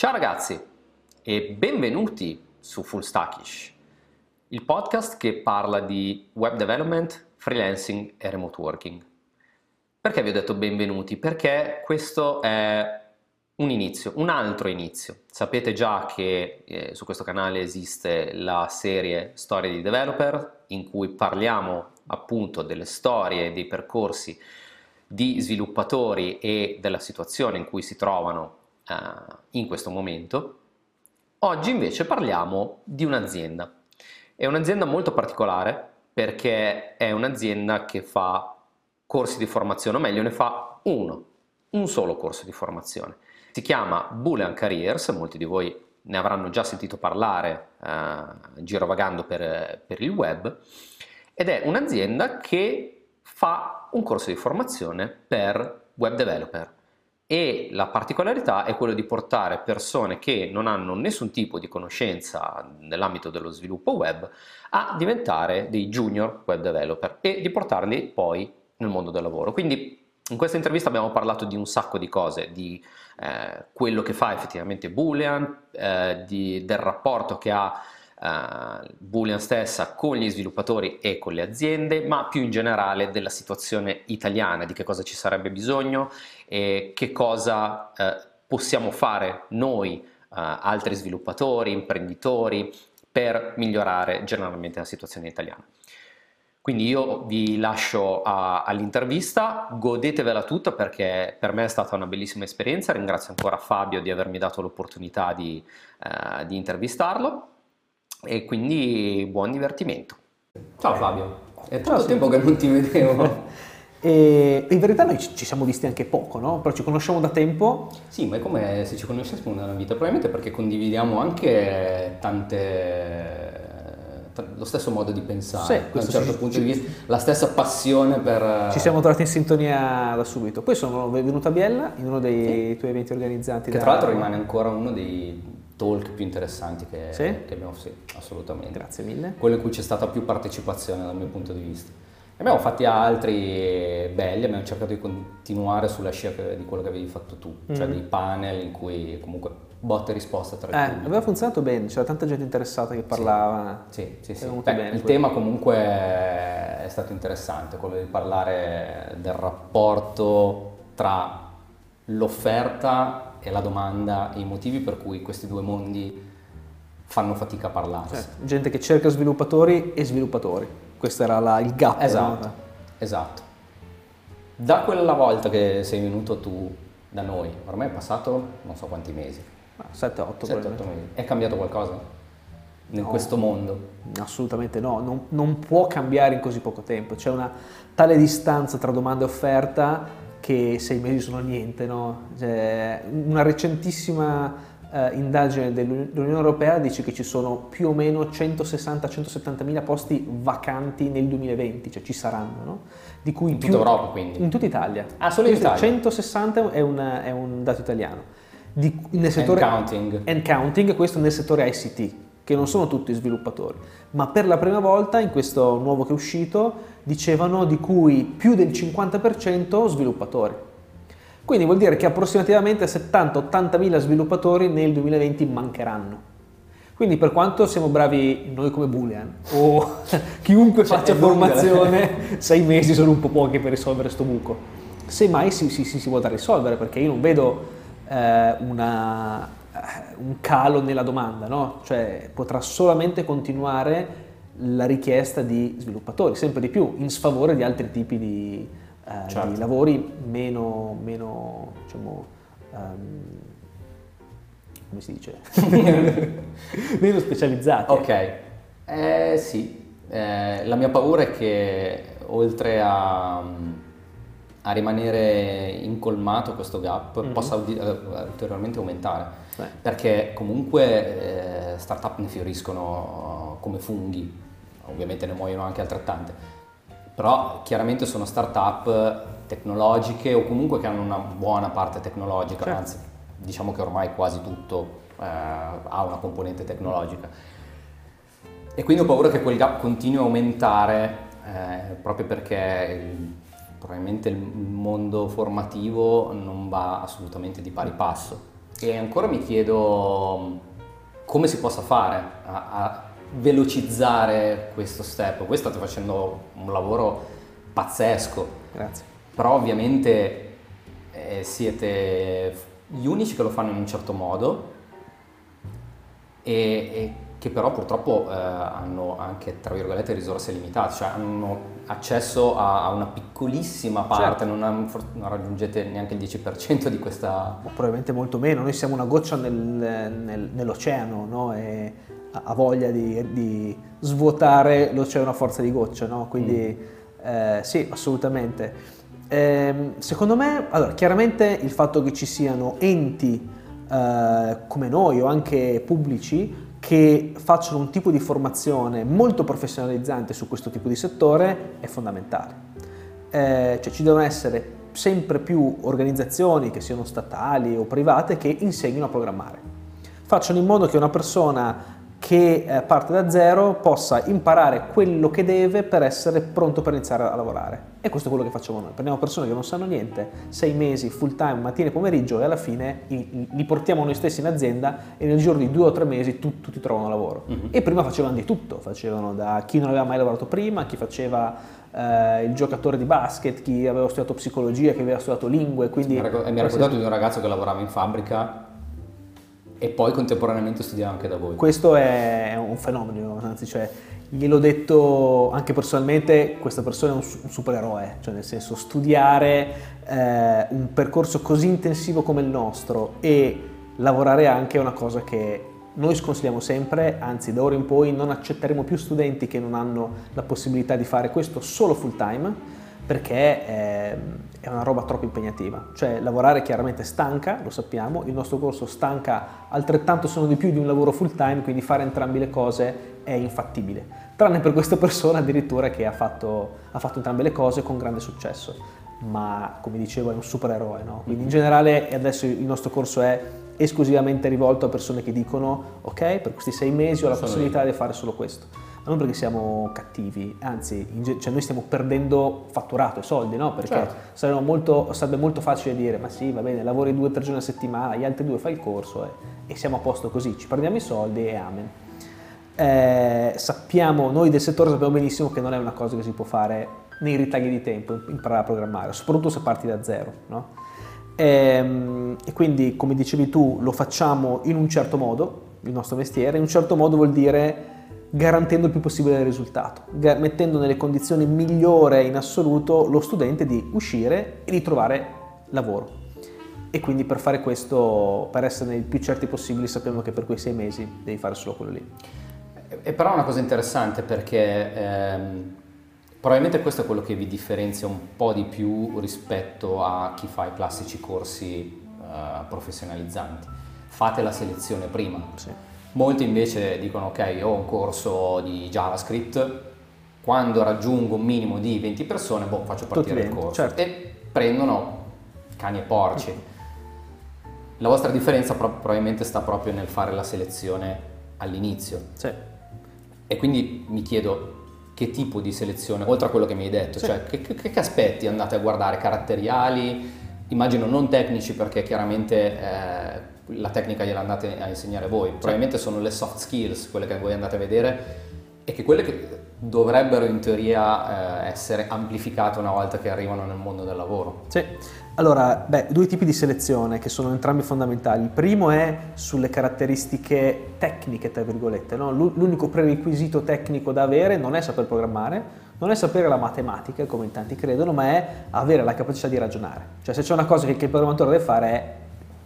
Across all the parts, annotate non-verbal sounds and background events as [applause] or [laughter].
Ciao ragazzi e benvenuti su Full Stackish, il podcast che parla di web development, freelancing e remote working. Perché vi ho detto benvenuti? Perché questo è un inizio, un altro inizio. Sapete già che eh, su questo canale esiste la serie Storie di Developer in cui parliamo appunto delle storie dei percorsi di sviluppatori e della situazione in cui si trovano eh, in questo momento. Oggi invece parliamo di un'azienda. È un'azienda molto particolare perché è un'azienda che fa corsi di formazione, o meglio ne fa uno, un solo corso di formazione. Si chiama Boolean Careers, molti di voi ne avranno già sentito parlare eh, girovagando per, per il web, ed è un'azienda che fa un corso di formazione per web developer e la particolarità è quello di portare persone che non hanno nessun tipo di conoscenza nell'ambito dello sviluppo web a diventare dei junior web developer e di portarli poi nel mondo del lavoro. Quindi in questa intervista abbiamo parlato di un sacco di cose, di eh, quello che fa effettivamente Boolean, eh, di, del rapporto che ha uh, Boolean stessa con gli sviluppatori e con le aziende, ma più in generale della situazione italiana, di che cosa ci sarebbe bisogno e che cosa uh, possiamo fare noi, uh, altri sviluppatori, imprenditori, per migliorare generalmente la situazione italiana. Quindi io vi lascio all'intervista, godetevela tutta perché per me è stata una bellissima esperienza, ringrazio ancora Fabio di avermi dato l'opportunità di, uh, di intervistarlo e quindi buon divertimento. Ciao Fabio, è tanto tempo che non ti vedevo. [laughs] E in verità noi ci siamo visti anche poco, no? Però ci conosciamo da tempo. Sì, ma è come se ci conoscessimo nella vita, probabilmente perché condividiamo anche tante lo stesso modo di pensare, sì, da un certo ci, punto ci, di vista, la stessa passione per... Ci siamo trovati in sintonia da subito. Poi sono venuto a Biella in uno dei sì. tuoi eventi organizzati. Che da... tra l'altro rimane ancora uno dei talk più interessanti che, sì? che abbiamo sì, assolutamente. Grazie mille. Quello in cui c'è stata più partecipazione dal mio punto di vista. Ne abbiamo fatti altri belli, abbiamo cercato di continuare sulla scia di quello che avevi fatto tu, mm-hmm. cioè dei panel in cui comunque botta e risposta tra eh, aveva funzionato bene, c'era tanta gente interessata che parlava. Sì, sì, sì. sì. Beh, il quello. tema comunque è stato interessante, quello di parlare del rapporto tra l'offerta e la domanda e i motivi per cui questi due mondi fanno fatica a parlarsi. Certo. Gente che cerca sviluppatori e sviluppatori. Questo era la, il gap. Esatto, no? esatto. Da quella volta che sei venuto tu da noi, ormai è passato non so quanti mesi. 7-8 mesi. È cambiato qualcosa in no, questo mondo? Assolutamente no, non, non può cambiare in così poco tempo. C'è una tale distanza tra domanda e offerta che sei mesi sono niente. No? Cioè, una recentissima eh, indagine dell'Unione Europea dice che ci sono più o meno 160-170 mila posti vacanti nel 2020, cioè ci saranno, no? Di cui in più, tutta Europa quindi? In tutta Italia. Ah, solo in Italia? 160 è, una, è un dato italiano. Di, nel settore, and counting. And counting, questo nel settore ICT, che non sono tutti sviluppatori, ma per la prima volta in questo nuovo che è uscito dicevano di cui più del 50% sviluppatori. Quindi vuol dire che approssimativamente 70-80 mila sviluppatori nel 2020 mancheranno. Quindi per quanto siamo bravi noi come Boolean o [laughs] chiunque cioè, faccia formazione, [laughs] sei mesi sono un po' pochi per risolvere questo buco. Semmai si, si, si, si vuole risolvere perché io non vedo eh, una, un calo nella domanda, no? cioè potrà solamente continuare la richiesta di sviluppatori, sempre di più, in sfavore di altri tipi di, eh, certo. di lavori meno, meno diciamo, um, come si dice? [laughs] meno specializzati. Ok, eh, sì, eh, la mia paura è che oltre a, a rimanere incolmato questo gap mm-hmm. possa ulteriormente aumentare, Beh. perché comunque eh, startup ne fioriscono come funghi ovviamente ne muoiono anche altrettante, però chiaramente sono start-up tecnologiche o comunque che hanno una buona parte tecnologica, certo. anzi diciamo che ormai quasi tutto eh, ha una componente tecnologica. E quindi ho paura che quel gap continui a aumentare eh, proprio perché il, probabilmente il mondo formativo non va assolutamente di pari passo E ancora mi chiedo come si possa fare a, a velocizzare questo step. Voi state facendo un lavoro pazzesco. Grazie. Però ovviamente eh, siete gli unici che lo fanno in un certo modo e, e che però purtroppo eh, hanno anche, tra virgolette, risorse limitate, cioè hanno accesso a, a una piccolissima parte, certo. non, non, raggiungete neanche il 10% di questa... O probabilmente molto meno, noi siamo una goccia nel, nel, nell'oceano no? e ha voglia di, di, svuotare l'oceano a forza di goccia, no? quindi mm. eh, sì, assolutamente. Eh, secondo me, allora, chiaramente il fatto che ci siano enti eh, come noi o anche pubblici che facciano un tipo di formazione molto professionalizzante su questo tipo di settore è fondamentale. Eh, cioè ci devono essere sempre più organizzazioni, che siano statali o private, che insegnino a programmare. Facciano in modo che una persona che eh, parte da zero possa imparare quello che deve per essere pronto per iniziare a lavorare. E questo è quello che facciamo noi. Prendiamo persone che non sanno niente, sei mesi, full time, mattina e pomeriggio e alla fine li portiamo noi stessi in azienda e nel giro di due o tre mesi tu, tutti trovano lavoro. Uh-huh. E prima facevano di tutto, facevano da chi non aveva mai lavorato prima, chi faceva eh, il giocatore di basket, chi aveva studiato psicologia, chi aveva studiato lingue. Quindi mi ha raccontato di un ragazzo che lavorava in fabbrica e poi contemporaneamente studiare anche da voi. Questo è un fenomeno, anzi, cioè, gliel'ho detto anche personalmente, questa persona è un, un supereroe, cioè nel senso studiare eh, un percorso così intensivo come il nostro e lavorare anche è una cosa che noi sconsigliamo sempre, anzi da ora in poi non accetteremo più studenti che non hanno la possibilità di fare questo solo full time perché è, è una roba troppo impegnativa. Cioè lavorare chiaramente stanca, lo sappiamo, il nostro corso stanca altrettanto se non di più di un lavoro full time, quindi fare entrambe le cose è infattibile. Tranne per questa [laughs] persona addirittura che ha fatto, ha fatto entrambe le cose con grande successo. Ma come dicevo è un supereroe, no? Quindi in generale adesso il nostro corso è esclusivamente rivolto a persone che dicono ok, per questi sei mesi ho la possibilità di fare solo questo non perché siamo cattivi, anzi, cioè noi stiamo perdendo fatturato e soldi, no? Perché certo. sarebbe, molto, sarebbe, molto, facile dire, ma sì, va bene, lavori due o tre giorni a settimana, gli altri due fai il corso e, e siamo a posto così, ci prendiamo i soldi e amen. Eh, sappiamo, noi del settore sappiamo benissimo che non è una cosa che si può fare nei ritagli di tempo, imparare a programmare, soprattutto se parti da zero, no? e, ehm, e quindi, come dicevi tu, lo facciamo in un certo modo, il nostro mestiere, in un certo modo vuol dire garantendo il più possibile il risultato, mettendo nelle condizioni migliori in assoluto lo studente di uscire e di trovare lavoro. E quindi per fare questo, per essere il più certi possibili, sappiamo che per quei sei mesi devi fare solo quello lì. E però è una cosa interessante perché ehm, probabilmente questo è quello che vi differenzia un po' di più rispetto a chi fa i classici corsi eh, professionalizzanti. Fate la selezione prima. Sì Molti invece dicono ok, ho un corso di JavaScript, quando raggiungo un minimo di 20 persone, boh, faccio partire il corso. Certo. E prendono cani e porci. La vostra differenza pro- probabilmente sta proprio nel fare la selezione all'inizio. Sì. E quindi mi chiedo che tipo di selezione, oltre a quello che mi hai detto, sì. cioè che, che, che, aspetti andate a guardare, caratteriali, immagino non tecnici perché chiaramente eh, la tecnica gliela andate a insegnare voi, probabilmente sono le soft skills quelle che voi andate a vedere e che quelle che dovrebbero in teoria eh, essere amplificate una volta che arrivano nel mondo del lavoro. Sì, allora, beh, due tipi di selezione che sono entrambi fondamentali. Il primo è sulle caratteristiche tecniche, tra virgolette. No? L'unico prerequisito tecnico da avere non è saper programmare, non è sapere la matematica, come in tanti credono, ma è avere la capacità di ragionare. Cioè se c'è una cosa che il programmatore deve fare è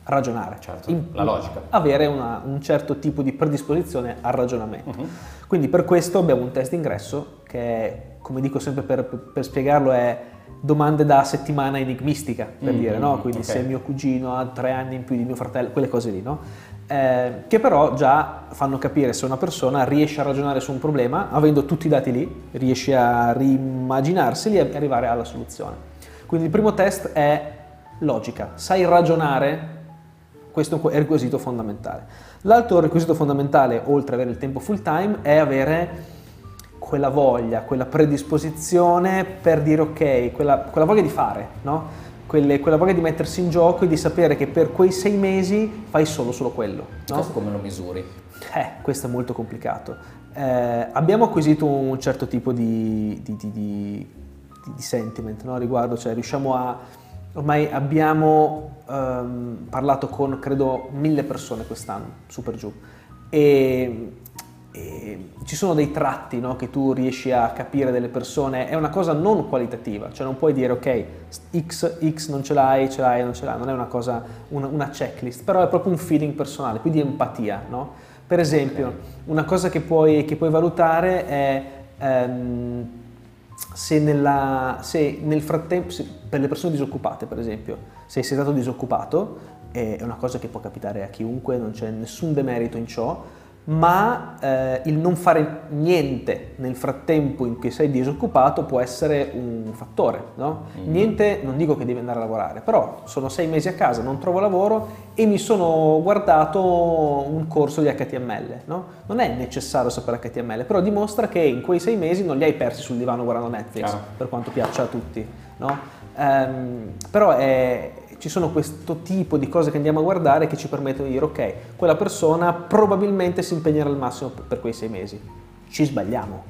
ragionare, certo, in, la logica. avere una, un certo tipo di predisposizione al ragionamento. Uh-huh. Quindi per questo abbiamo un test d'ingresso che, come dico sempre per, per spiegarlo, è domande da settimana enigmistica, per mm-hmm, dire, no? Quindi okay. se mio cugino ha tre anni in più di mio fratello, quelle cose lì, no? Eh, che però già fanno capire se una persona riesce a ragionare su un problema, avendo tutti i dati lì, riesce a rimmaginarseli e arrivare alla soluzione. Quindi il primo test è logica, sai ragionare questo è un requisito fondamentale. L'altro requisito fondamentale, oltre ad avere il tempo full time, è avere quella voglia, quella predisposizione per dire ok, quella, quella voglia di fare, no? Quelle, quella voglia di mettersi in gioco e di sapere che per quei sei mesi fai solo solo quello. No? Questo come lo misuri? Eh, questo è molto complicato. Eh, abbiamo acquisito un certo tipo di, di, di, di sentiment no? riguardo, cioè riusciamo a... Ormai abbiamo ehm, parlato con, credo, mille persone quest'anno, su per giù, e e ci sono dei tratti no, che tu riesci a capire delle persone, è una cosa non qualitativa, cioè non puoi dire ok, X, X non ce l'hai, ce l'hai, non ce l'hai, non è una cosa, una, una checklist, però è proprio un feeling personale, quindi empatia. No? Per esempio, una cosa che puoi, che puoi valutare è ehm, se, nella, se, nel frattempo, se, per le persone disoccupate per esempio, se sei stato disoccupato, è una cosa che può capitare a chiunque, non c'è nessun demerito in ciò, ma eh, il non fare niente nel frattempo in cui sei disoccupato può essere un fattore. No? Mm. Niente, non dico che devi andare a lavorare, però sono sei mesi a casa, non trovo lavoro e mi sono guardato un corso di HTML. No? Non è necessario sapere HTML, però dimostra che in quei sei mesi non li hai persi sul divano guardando Netflix, Chiaro. per quanto piaccia a tutti. No? Um, però è, ci sono questo tipo di cose che andiamo a guardare che ci permettono di dire ok, quella persona probabilmente si impegnerà al massimo per quei sei mesi. Ci sbagliamo,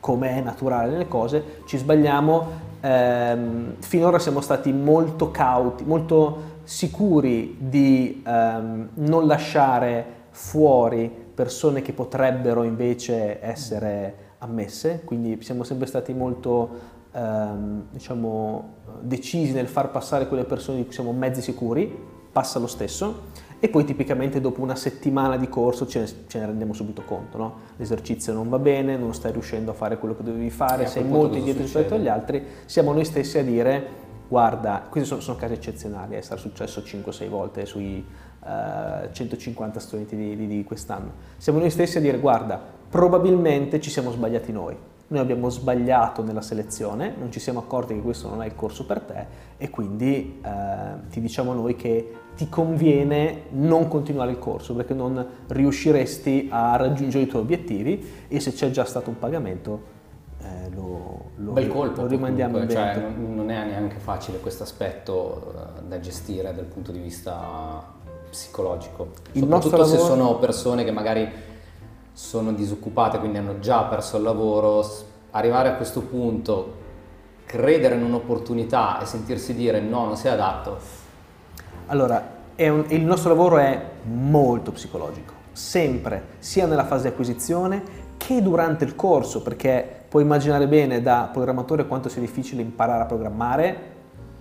come è naturale nelle cose, ci sbagliamo. Ehm, finora siamo stati molto cauti, molto sicuri di ehm, non lasciare fuori persone che potrebbero invece essere ammesse, quindi siamo sempre stati molto ehm, diciamo, decisi nel far passare quelle persone di cui siamo mezzi sicuri, passa lo stesso. E poi tipicamente dopo una settimana di corso ce ne, ce ne rendiamo subito conto, no? l'esercizio non va bene, non stai riuscendo a fare quello che dovevi fare, sei molto indietro rispetto agli altri, siamo noi stessi a dire guarda, questi sono, sono casi eccezionali, è stato successo 5-6 volte sui uh, eh, 150 studenti di, di, di quest'anno, siamo noi stessi a dire guarda, probabilmente ci siamo sbagliati noi, noi abbiamo sbagliato nella selezione, non ci siamo accorti che questo non è il corso per te e quindi eh, ti diciamo noi che ti conviene non continuare il corso perché non riusciresti a raggiungere i tuoi obiettivi e se c'è già stato un pagamento eh, lo, lo, Bel colpo, lo rimandiamo comunque, cioè, non è neanche facile questo aspetto uh, da gestire dal punto di vista psicologico, il soprattutto lavoro... se sono persone che magari sono disoccupate, quindi hanno già perso il lavoro, arrivare a questo punto, credere in un'opportunità e sentirsi dire no, non sei adatto. Allora, un, il nostro lavoro è molto psicologico, sempre, sia nella fase di acquisizione che durante il corso, perché puoi immaginare bene da programmatore quanto sia difficile imparare a programmare,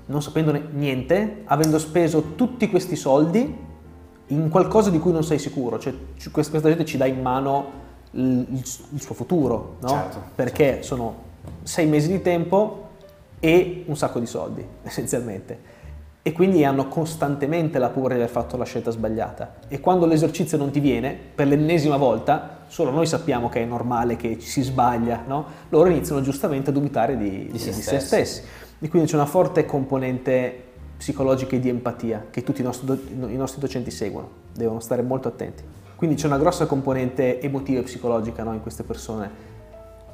non sapendone niente, avendo speso tutti questi soldi in qualcosa di cui non sei sicuro, cioè questa gente ci dà in mano il, il suo futuro, no? certo, perché certo. sono sei mesi di tempo e un sacco di soldi, [laughs] essenzialmente. E quindi hanno costantemente la paura di aver fatto la scelta sbagliata. E quando l'esercizio non ti viene, per l'ennesima volta, solo noi sappiamo che è normale che ci si sbaglia, no? loro iniziano giustamente a dubitare di, di, di, se, di se stessi. E quindi c'è una forte componente psicologiche di empatia che tutti i nostri, i nostri docenti seguono, devono stare molto attenti. Quindi c'è una grossa componente emotiva e psicologica no, in queste persone,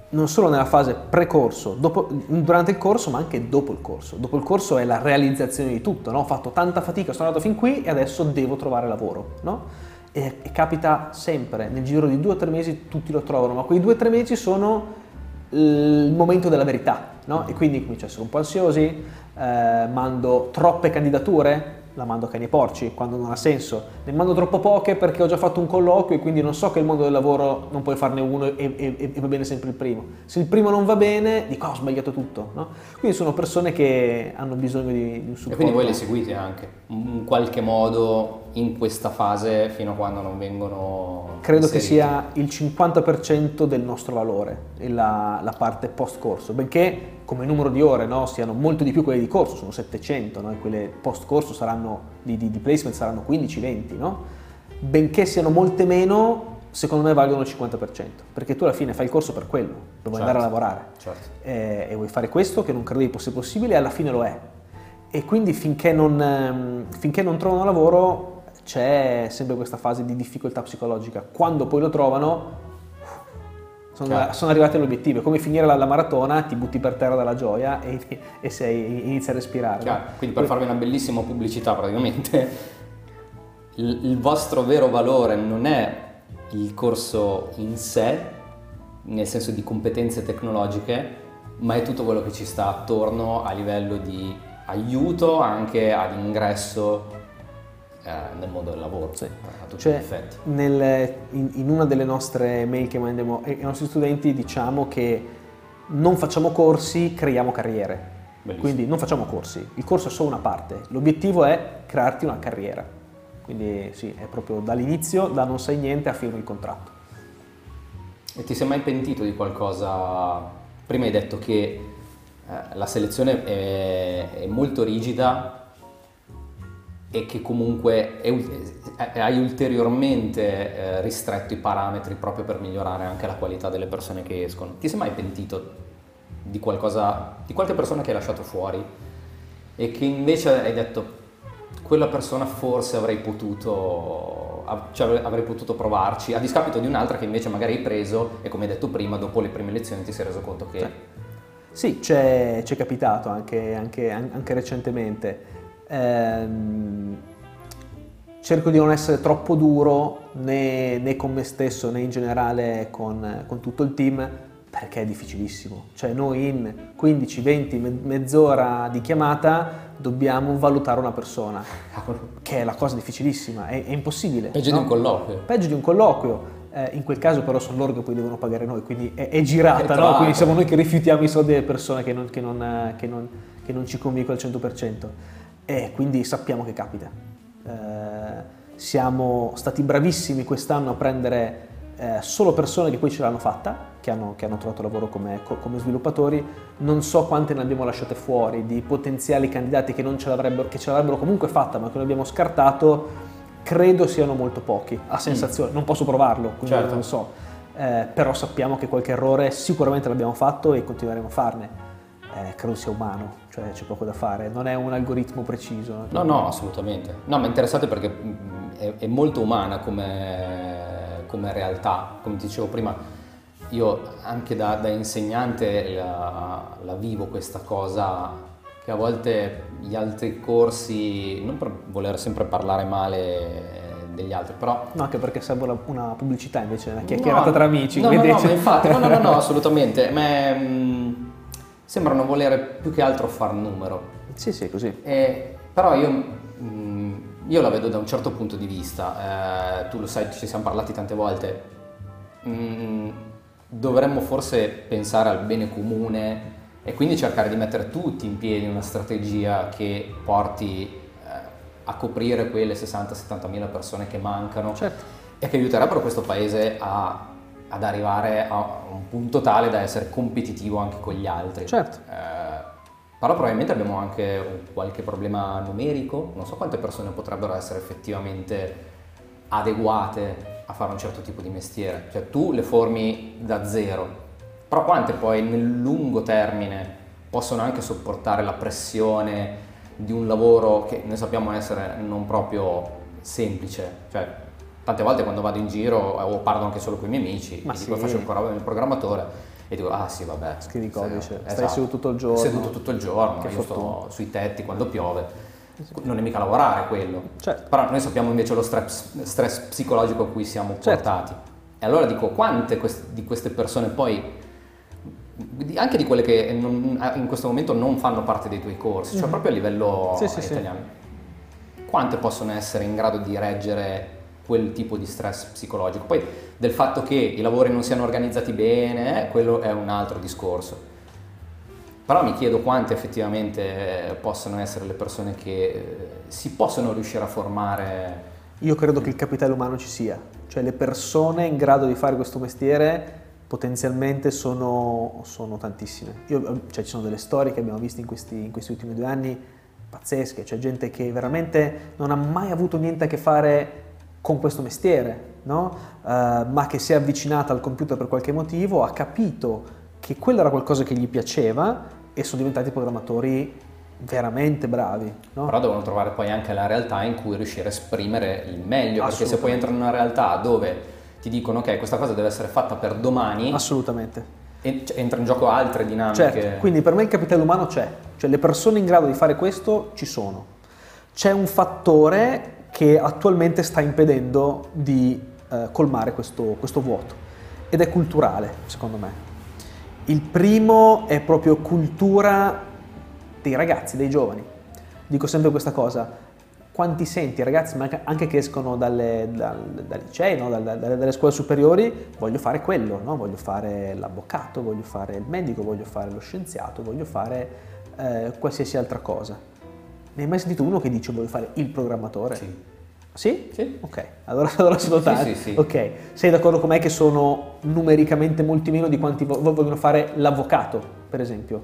non solo nella fase pre-corso, dopo, durante il corso, ma anche dopo il corso. Dopo il corso è la realizzazione di tutto, no? ho fatto tanta fatica, sono andato fin qui e adesso devo trovare lavoro. No? E, e, capita sempre, nel giro di due o tre mesi tutti lo trovano, ma quei due o tre mesi sono il momento della verità, no? e quindi comincio a essere un po' ansiosi, eh, mando troppe candidature, la mando a cani e porci quando non ha senso. Ne mando troppo poche perché ho già fatto un colloquio e quindi non so che il mondo del lavoro non puoi farne uno e, e, e va bene sempre il primo. Se il primo non va bene, dico oh, ho sbagliato tutto. No? Quindi sono persone che hanno bisogno di, di un supporto. E quindi voi le seguite anche in qualche modo in questa fase fino a quando non vengono... Credo inseriti. che sia il 50% del nostro valore, la, la parte post corso, benché come numero di ore no, siano molto di più quelle di corso, sono 700, no? e quelle post corso saranno, di, di, di placement saranno 15-20, no? benché siano molte meno, secondo me valgono il 50%, perché tu alla fine fai il corso per quello, per vuoi certo, andare a lavorare certo. eh, e vuoi fare questo che non credevi fosse possibile e alla fine lo è. E quindi finché non, ehm, finché non trovano lavoro c'è sempre questa fase di difficoltà psicologica. Quando poi lo trovano sono, sono arrivati all'obiettivo. È come finire la, la maratona, ti butti per terra dalla gioia e, e sei, inizi a respirare. Chiaro. Quindi per farvi una bellissima pubblicità praticamente, il, il vostro vero valore non è il corso in sé, nel senso di competenze tecnologiche, ma è tutto quello che ci sta attorno a livello di aiuto anche ad ingresso eh, nel mondo del lavoro, Sì. a tutti Cioè, gli effetti. nel- in, in una delle nostre mail che mandiamo ai nostri studenti diciamo che non facciamo corsi, creiamo carriere. Bellissimo. Quindi non facciamo corsi, il corso è solo una parte, l'obiettivo è crearti una carriera. Quindi sì, è proprio dall'inizio, da non sai niente a firmi il contratto. E ti sei mai pentito di qualcosa? Prima hai detto che eh, la selezione è, è molto rigida e che comunque è eh, hai ulteriormente eh, ristretto i parametri proprio per migliorare anche la qualità delle persone che escono. Ti sei mai pentito di qualcosa, di qualche persona che hai lasciato fuori e che invece hai detto quella persona forse avrei potuto, cioè avrei- potuto provarci, a discapito di un'altra che invece magari hai preso e come hai detto prima, dopo le prime lezioni ti sei reso conto che... Sì, c'è, c'è capitato anche, anche- anche recentemente. Ehm, cerco di non essere troppo duro né, né con me stesso né in generale con, con tutto il team perché è difficilissimo. Cioè noi in 15, 20, me- mezz'ora di chiamata dobbiamo valutare una persona, che è la cosa difficilissima, è, è impossibile. Peggio no? di un colloquio. Peggio di un colloquio. Eh, in quel caso però sono loro che poi devono pagare noi, quindi è, è girata, È no? quindi siamo noi che rifiutiamo i soldi delle persone che non, che non, eh, che non- che non ci convincono al 100%. E quindi sappiamo che capita. Eh, siamo stati bravissimi quest'anno a prendere eh, solo persone che poi ce l'hanno fatta, che hanno, che hanno trovato lavoro come, co- come sviluppatori. Non so quante ne abbiamo lasciate fuori di potenziali candidati che, non ce l'avrebbero, che ce l'avrebbero comunque fatta, ma che noi abbiamo scartato. Credo siano molto pochi, a sensazione, non posso provarlo, quindi Certo. non so. Eh, però sappiamo che qualche errore sicuramente l'abbiamo fatto e continueremo a farne. Eh, credo sia umano, cioè c'è poco da fare, non è un algoritmo preciso. No, no, assolutamente. No, ma è interessante perché mm, è, è molto umana come, come realtà. Come ti dicevo prima, io anche da, da insegnante la, la vivo questa cosa che a volte gli altri corsi, non per voler sempre parlare male degli altri, però No, anche perché serve una, pubblicità invece, una chiacchierata No, tra amici. No, no, no, infatti, no, no, no, no, [laughs] assolutamente. Ma, mm, sembrano volere più che altro far numero. Sì, sì, così. Eh, però io, mm, io la vedo da un certo punto di vista, eh, tu lo sai, ci siamo parlati tante volte, Mm, dovremmo forse pensare al bene comune e quindi cercare di mettere tutti in piedi una strategia che porti eh, a coprire quelle 60-70 mila persone che mancano Certo. e che aiuterebbero questo paese a- ad arrivare a un punto tale da essere competitivo anche con gli altri. Certo. Eh, però probabilmente abbiamo anche qualche problema numerico, non so quante persone potrebbero essere effettivamente adeguate a fare un certo tipo di mestiere, cioè tu le formi da zero, però quante poi nel lungo termine possono anche sopportare la pressione di un lavoro che noi sappiamo essere non proprio semplice, cioè tante volte quando vado in giro o parlo anche solo con i miei amici, Ma e dico sì. faccio pro- il programmatore e dico ah sì vabbè Scrivi codice, Esatto. stai seduto tutto il giorno. seduto tutto il giorno Che io fortuna. sto sui tetti quando piove non è mica lavorare quello Certo. però noi sappiamo invece lo stress, stress psicologico a cui siamo Certo. portati e allora dico quante quest- di queste persone poi anche di quelle che non- in questo momento non fanno parte dei tuoi corsi, cioè proprio a livello Mhm. Sì, sì, sì. italiano, quante possono essere in grado di reggere quel tipo di stress psicologico? Poi del fatto che i lavori non siano organizzati bene, eh, quello è un altro discorso. Però mi chiedo quante effettivamente eh, possono essere le persone che eh, si possono riuscire a formare. Io credo che il capitale umano ci sia, cioè le persone in grado di fare questo mestiere potenzialmente sono, sono tantissime. Io- cioè, ci sono delle storie che abbiamo visto in questi, in questi ultimi due anni pazzesche, c'è gente che veramente non ha mai avuto niente a che fare con questo mestiere, no? Eh, ma che si è avvicinata al computer per qualche motivo, ha capito che quello era qualcosa che gli piaceva e sono diventati programmatori veramente bravi. No? Però devono trovare poi anche la realtà in cui riuscire a esprimere il meglio, perché se poi entrano in una realtà dove ti dicono ok, questa cosa deve essere fatta per domani, Assolutamente. entra in gioco altre dinamiche. Certo, quindi per me il capitale umano c'è, cioè le persone in grado di fare questo ci sono. C'è un fattore che attualmente sta impedendo di eh, colmare questo, questo vuoto ed è culturale, secondo me. Il primo è proprio cultura dei ragazzi, dei giovani. Dico sempre questa cosa, quanti senti ragazzi, ma anche che escono dalle, dal, dai licei, no? dalle, dalle- dalle scuole superiori, voglio fare quello, no? voglio fare l'avvocato, voglio fare il medico, voglio fare lo scienziato, voglio fare eh, qualsiasi altra cosa. Ne hai mai sentito uno che dice voglio fare il programmatore? Sì. Sì? Sì. Ok, allora, [laughs] allora sono Sì, tanti. sì, sì. Ok, sei d'accordo con me che sono numericamente molti meno di quanti vo- vogliono fare l'avvocato, per esempio?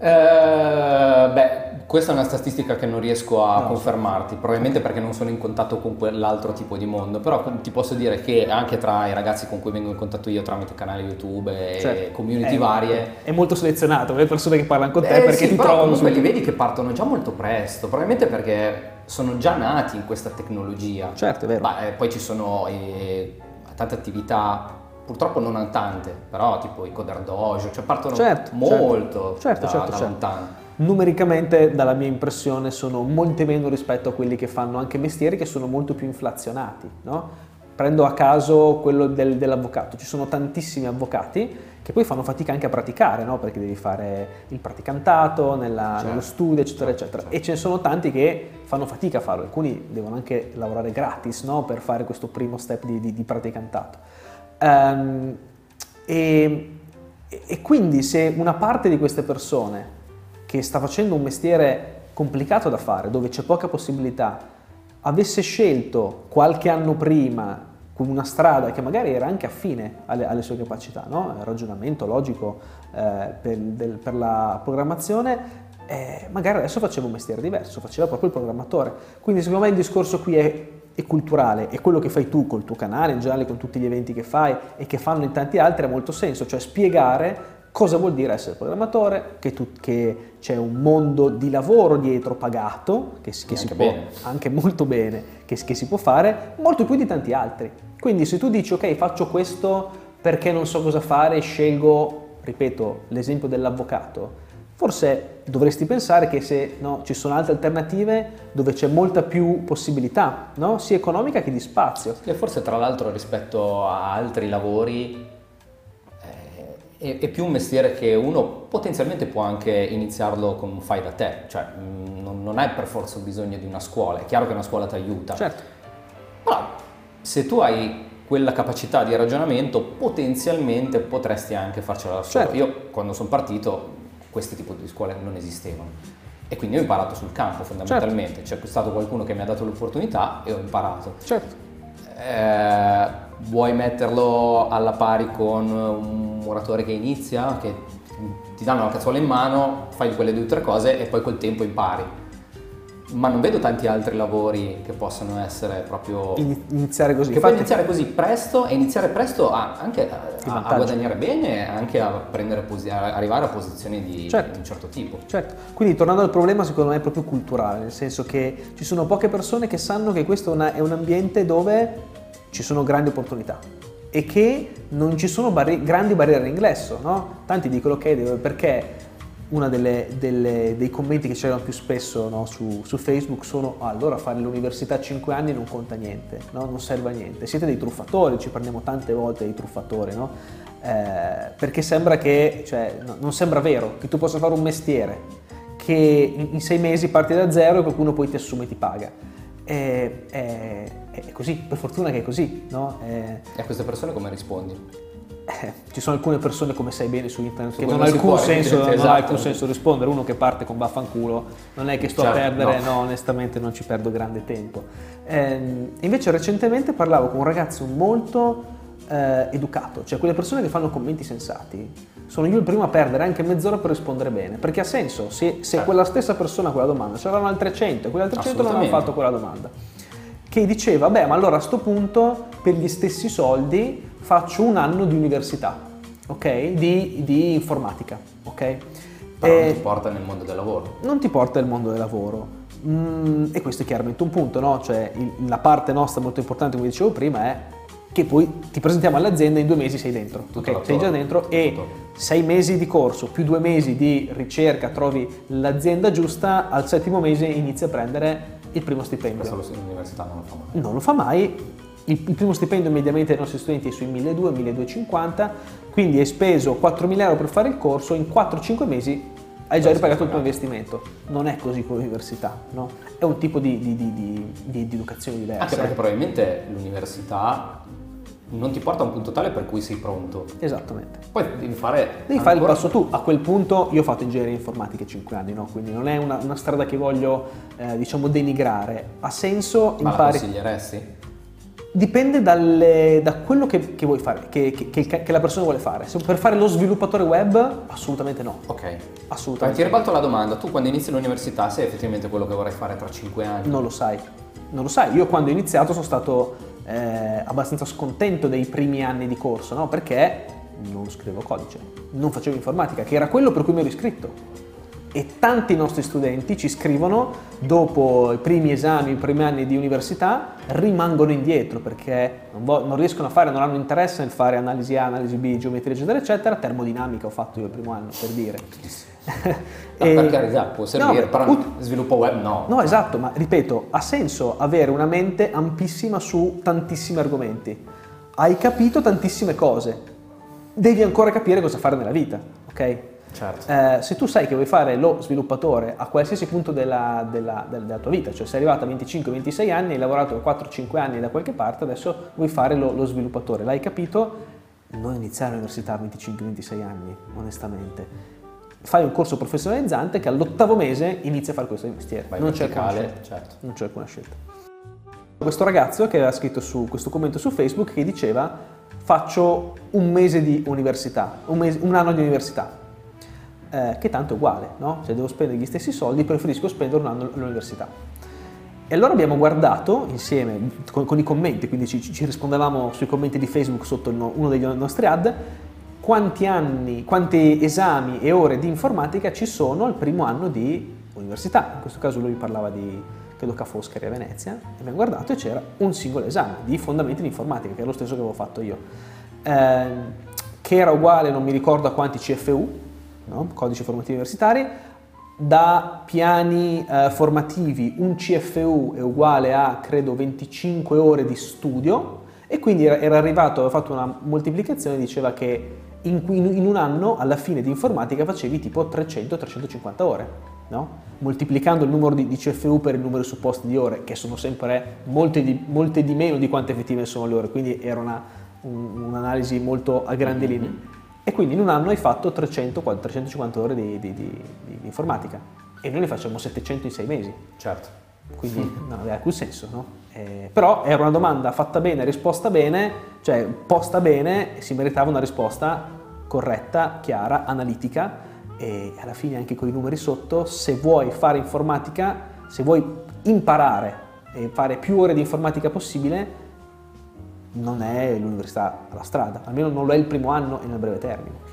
Eh, beh, questa è una statistica che non riesco a No. confermarti, probabilmente perché non sono in contatto con quell'altro tipo di mondo, però ti posso dire che anche tra i ragazzi con cui vengo in contatto io tramite canali YouTube e Cioè, community è- varie, È molto selezionato, le persone che parlano con te Eh, perché sì, ti però trovano comunque su- li vedi che partono già molto presto, probabilmente perché sono già nati in questa tecnologia. Certo, è vero. Ma eh, poi ci sono eh, tante attività, purtroppo non tante, però tipo i coder dojo, cioè partono Certo, molto certo, da, certo, da certo. lontano. Numericamente, dalla mia impressione, sono molti meno rispetto a quelli che fanno anche mestieri che sono molto più inflazionati. no? Prendo a caso quello del- dell'avvocato, ci sono tantissimi avvocati che poi fanno fatica anche a praticare, no? perché devi fare il praticantato nella- Certo, nello studio, eccetera, certo, eccetera. certo. E ce ne sono tanti che fanno fatica a farlo, alcuni devono anche lavorare gratis no? per fare questo primo step di, di- di praticantato. Ehm, e, e quindi se una parte di queste persone che sta facendo un mestiere complicato da fare, dove c'è poca possibilità, avesse scelto qualche anno prima una strada che magari era anche affine alle, alle sue capacità, no? ragionamento logico eh, per, del- per la programmazione, eh, magari adesso faceva un mestiere diverso, faceva proprio il programmatore. Quindi secondo me il discorso qui è, è culturale e quello che fai tu col tuo canale, in generale con tutti gli eventi che fai e che fanno in tanti altri ha molto senso, cioè spiegare cosa vuol dire essere programmatore, che, tu- che c'è un mondo di lavoro dietro pagato, che, si- che si Anche può bene. anche molto bene, che, che si può fare, molto più di tanti altri. Quindi se tu dici ok faccio questo perché non so cosa fare, scelgo, ripeto, l'esempio dell'avvocato, forse dovresti pensare che se no, ci sono altre alternative dove c'è molta più possibilità, no? sia economica che di spazio. E forse tra l'altro rispetto a altri lavori è, è più un mestiere che uno potenzialmente può anche iniziarlo con un fai da te, cioè mh, non, non hai per forza bisogno di una scuola, è chiaro che una scuola ti aiuta, Certo, però se tu hai quella capacità di ragionamento potenzialmente potresti anche farcela da solo. Certo. Io quando sono partito questo tipo di scuole non esistevano e quindi ho imparato sul campo fondamentalmente, c'è stato qualcuno che mi ha dato l'opportunità e ho imparato. certo. Eh, vuoi metterlo alla pari con un muratore che inizia, che ti danno la cazzuola in mano, fai quelle due o tre cose e poi col tempo impari. Ma non vedo tanti altri lavori che possano essere proprio... Ini- Iniziare così. che puoi iniziare così presto e iniziare presto a- anche a, a- guadagnare bene e anche a, prendere posi- a arrivare a posizioni di, Certo. di un certo tipo. Certo, quindi tornando al problema secondo me è proprio culturale, nel senso che ci sono poche persone che sanno che questo è un ambiente dove ci sono grandi opportunità e che non ci sono barri- grandi barriere all'ingresso, no? Tanti dicono ok, perché uno dei commenti che c'erano più spesso no, su, su Facebook sono "Ah, allora fare l'università a 5 anni non conta niente, no? non serve a niente, siete dei truffatori, ci prendiamo tante volte dei truffatori, no? Eh, perché sembra che, cioè, no- non sembra vero che tu possa fare un mestiere che in, in sei mesi parti da zero e qualcuno poi ti assume e ti paga. È, è- è così, per fortuna che è così, no? È- E a queste persone come rispondi? eh, ci sono alcune persone, come sai bene su internet, Su che non ha non alcun, può senso, rispondere, [laughs] non ha esatto. alcun senso rispondere. Uno che parte con vaffanculo, non è che sto Certo, a perdere, no. no. onestamente non ci perdo grande tempo. Ehm, invece recentemente parlavo con un ragazzo molto eh, educato, cioè quelle persone che fanno commenti sensati. Sono io il primo a perdere anche mezz'ora per rispondere bene, perché ha senso, se, se Certo. quella stessa persona quella domanda, c'erano altre 100, quelle altre 100 non hanno fatto quella domanda che diceva, beh, ma allora a sto punto per gli stessi soldi faccio un anno di università, ok? Di, di informatica, ok? Però non E ti porta nel mondo del lavoro. non ti porta nel mondo del lavoro. Mm, e questo è chiaramente un punto, no? Cioè il- la parte nostra molto importante, come dicevo prima, è che poi ti presentiamo all'azienda in due mesi sei dentro, Tutto ok? Sei già dentro e sei mesi di corso più due mesi di ricerca, trovi l'azienda giusta, al settimo mese inizi a prendere il primo stipendio. Questo l'università non lo fa mai. Non lo fa mai, il, primo stipendio mediamente dei nostri studenti è sui 1200-1250, quindi hai speso 4.000 euro per fare il corso, in 4-5 mesi hai già ripagato il tuo investimento. Non è così con l'università, no? È un tipo di- di- di- di educazione diversa. Anche perché probabilmente l'università non ti porta a un punto tale per cui sei pronto. Esattamente. Poi devi fare... Devi fare il ancora- passo tu. A quel punto io ho fatto ingegneria informatica 5 anni, no? quindi non è una, una strada che voglio eh, diciamo denigrare. Ha senso Ma la consiglieresti? Dipende dalle- da quello che, che vuoi fare, che, che- che la persona vuole fare. Se per fare lo sviluppatore web, assolutamente no. Ok. Ma Assolutamente. ti ribalto la domanda, tu quando inizi l'università sei effettivamente quello che vorrai fare tra 5 anni? Non lo sai. Non lo sai. Io quando ho iniziato sono stato eh, abbastanza scontento dei primi anni di corso, no? Perché non scrivevo codice, non facevo informatica, che era quello per cui mi ero iscritto. E tanti nostri studenti ci scrivono, dopo i primi esami, i primi anni di università, rimangono indietro perché non, vo- non riescono a fare, non hanno interesse nel fare analisi A, analisi B, geometria, eccetera, eccetera. Termodinamica ho fatto io il primo anno, per dire. E- per carità, può servire, No, però ut- sviluppo web no. No, esatto, ma ripeto, ha senso avere una mente ampissima su tantissimi argomenti. Hai capito tantissime cose, devi ancora capire cosa fare nella vita, ok? Certo. Eh, se tu sai che vuoi fare lo sviluppatore a qualsiasi punto della, della- del- della tua vita, cioè sei arrivato a 25-26 anni, hai lavorato 4-5 anni da qualche parte, adesso vuoi fare lo, lo sviluppatore, l'hai capito? Non iniziare l'università a 25-26 anni, onestamente. Fai un corso professionalizzante che all'ottavo mese inizi a fare questo mestiere. Vai non c'è alcuna scelta. certo. Non c'è alcuna scelta. Questo ragazzo che aveva scritto su questo commento su Facebook che diceva faccio un mese di università, un, mese- un anno di università, eh, che tanto è uguale, no? Se devo spendere gli stessi soldi preferisco spendere un anno all'università. E allora abbiamo guardato insieme con, con i commenti, quindi ci, ci rispondevamo sui commenti di Facebook sotto uno dei nostri ad, quanti anni, quanti esami e ore di informatica ci sono al primo anno di università. In questo caso lui parlava di, credo Ca' Foscari a Venezia, e abbiamo guardato e c'era un singolo esame di fondamenti di informatica, che è lo stesso che avevo fatto io, Ehm, che era uguale, non mi ricordo a quanti CFU, no? codici formativi universitari, da piani eh, formativi un CFU è uguale a credo 25 ore di studio e quindi era, era arrivato, aveva fatto una moltiplicazione, diceva che in, in- in un anno alla fine di informatica facevi tipo 300-350 ore, no? moltiplicando il numero di, di CFU per il numero supposto di ore, che sono sempre molte di, molte di meno di quante effettivamente sono le ore, quindi era una- un- un'analisi molto a grandi linee. E quindi in un anno hai fatto 300, 350 ore di, di- di- di informatica e noi ne facciamo 700 in sei mesi, Certo. Quindi non aveva alcun senso, no? Eh, però era una domanda fatta bene, risposta bene, cioè posta bene, si meritava una risposta corretta, chiara, analitica e alla fine anche con i numeri sotto, se vuoi fare informatica, se vuoi imparare e fare più ore di informatica possibile, non è l'università la strada, almeno non lo è il primo anno e nel breve termine.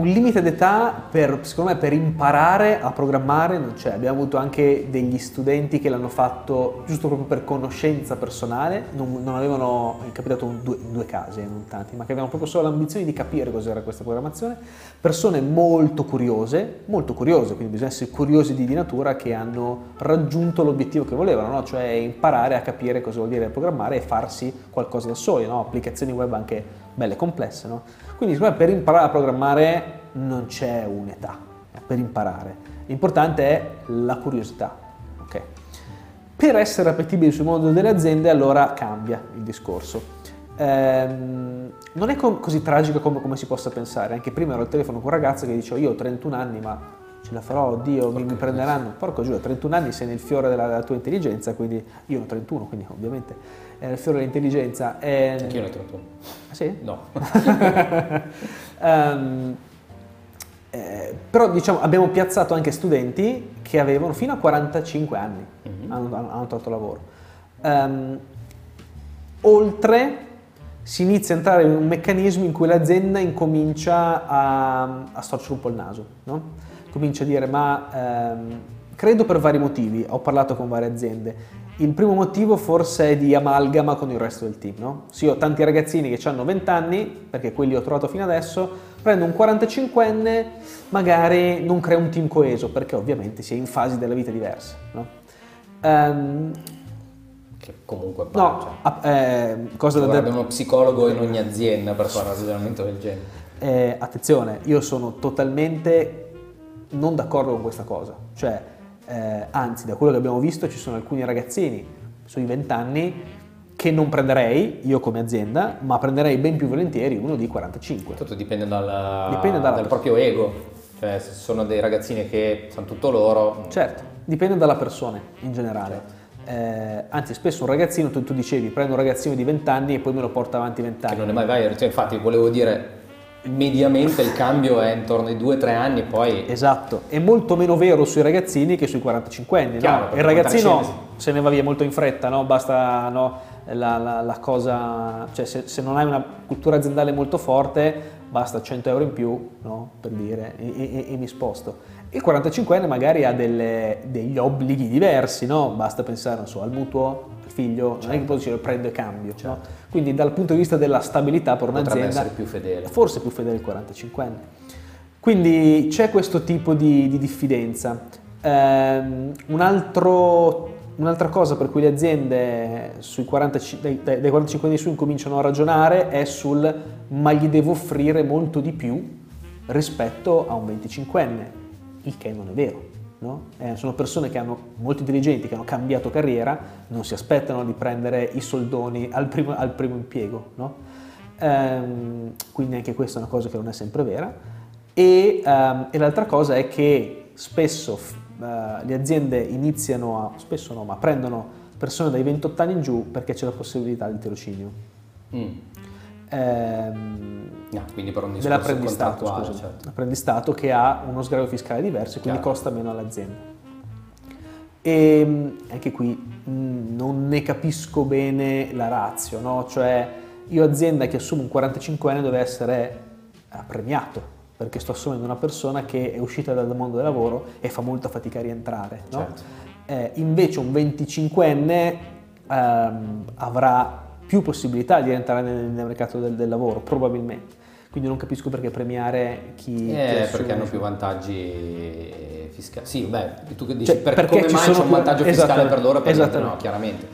Un limite d'età per, secondo me, per imparare a programmare non c'è. Abbiamo avuto anche degli studenti che l'hanno fatto giusto proprio per conoscenza personale, non, non avevano, è capitato in due, due casi, eh, non tanti, ma che avevano proprio solo l'ambizione di capire cos'era questa programmazione. Persone molto curiose, molto curiose, quindi bisogna essere curiosi di, di natura, che hanno raggiunto l'obiettivo che volevano, no? cioè imparare a capire cosa vuol dire programmare e farsi qualcosa da soli, no? applicazioni web anche belle complesse. No? Quindi secondo per imparare a programmare non c'è un'età, per imparare. L'importante è la curiosità. ok? Per essere appetibili sul mondo delle aziende allora cambia il discorso. Ehm, non è co- così tragico come, come si possa pensare. Anche prima ero al telefono con un ragazzo che diceva io ho 31 anni ma ce la farò, oddio, mi, mi prenderanno. Porco giù, a 31 anni sei nel fiore della, della tua intelligenza, quindi io ho 31, quindi ovviamente è nel fiore dell'intelligenza. Ehm, Anch'io ne ho troppo. ah, sì? No. [laughs] Ehm, eh, però diciamo abbiamo piazzato anche studenti che avevano fino a 45 anni, hanno, hanno- hanno trovato lavoro. Ehm, oltre si inizia a entrare in un meccanismo in cui l'azienda incomincia a, a storcere un po' il naso, no? Comincia a dire ma ehm, credo per vari motivi, ho parlato con varie aziende. Il primo motivo forse è di amalgama con il resto del team. No? Sì, ho tanti ragazzini che hanno 20 anni, perché quelli ho trovato fino adesso, prendo un 45enne, magari non crea un team coeso, perché ovviamente si è in fasi della vita diverse. No? Um, che comunque no, eh, cosa da uno psicologo in ogni azienda per fare un ragionamento del genere. Eh, attenzione, io sono totalmente non d'accordo con questa cosa, cioè eh, anzi da quello che abbiamo visto ci sono alcuni ragazzini sui 20 anni che non prenderei io come azienda, ma prenderei ben più volentieri uno di 45. Tutto dipende, dalla, dipende dal proprio ego, cioè se sono dei ragazzini che sanno tutto loro. Certo, dipende dalla persona in generale. Certo. Eh, anzi, spesso un ragazzino, tu, tu, dicevi, prendo un ragazzino di 20 anni e poi me lo porto avanti 20 anni. Che non è mai vero, cioè, infatti volevo dire, mediamente il cambio è intorno ai 2-3 anni poi... Esatto, è molto meno vero sui ragazzini che sui 45 anni. Chiaro, no? Il ragazzino se ne va via molto in fretta, no? basta no? La, la, la, cosa, cioè se, se, non hai una cultura aziendale molto forte basta 100 euro in più per dire e, e, e mi sposto. Il 45enne magari ha delle, degli obblighi diversi, basta pensare so, al mutuo, figlio, certo. non è che poi dice prendo e cambio. Certo. No? Quindi dal punto di vista della stabilità per un'azienda... Potrebbe essere più fedele. Forse più fedele il 45enne. Quindi c'è questo tipo di, di diffidenza. Um, un altro, un'altra cosa per cui le aziende sui 40, dai, dai 45 anni su incominciano a ragionare è sul ma gli devo offrire molto di più rispetto a un 25enne, il che non è vero. No? Eh, sono persone che hanno, molto intelligenti, che hanno cambiato carriera, non si aspettano di prendere i soldoni al primo, al primo impiego. No? Ehm, quindi anche questa è una cosa che non è sempre vera. E, ehm, e l'altra cosa è che spesso eh, le aziende iniziano a, spesso no, ma prendono persone dai 28 anni in giù perché c'è la possibilità del tirocinio. Mm. Ehm, no, quindi per un dell'apprendistato, scusa, certo. apprendistato che ha uno sgravio fiscale diverso e quindi Chiaro. costa meno all'azienda. E ehm, anche qui mm, non ne capisco bene la razio, no? cioè io azienda che assumo un 45 anni deve essere eh, premiato perché sto assumendo una persona che è uscita dal mondo del lavoro e fa molta fatica a rientrare. No? Certo. Eh, invece un 25enne ehm, avrà più possibilità di entrare nel, nel mercato del, del, lavoro, probabilmente. Quindi non capisco perché premiare chi... Eh, perché hanno più vantaggi fiscali. Sì, beh, tu che dici, cioè, per come mai c'è un vantaggio fiscale per loro? Per no, chiaramente.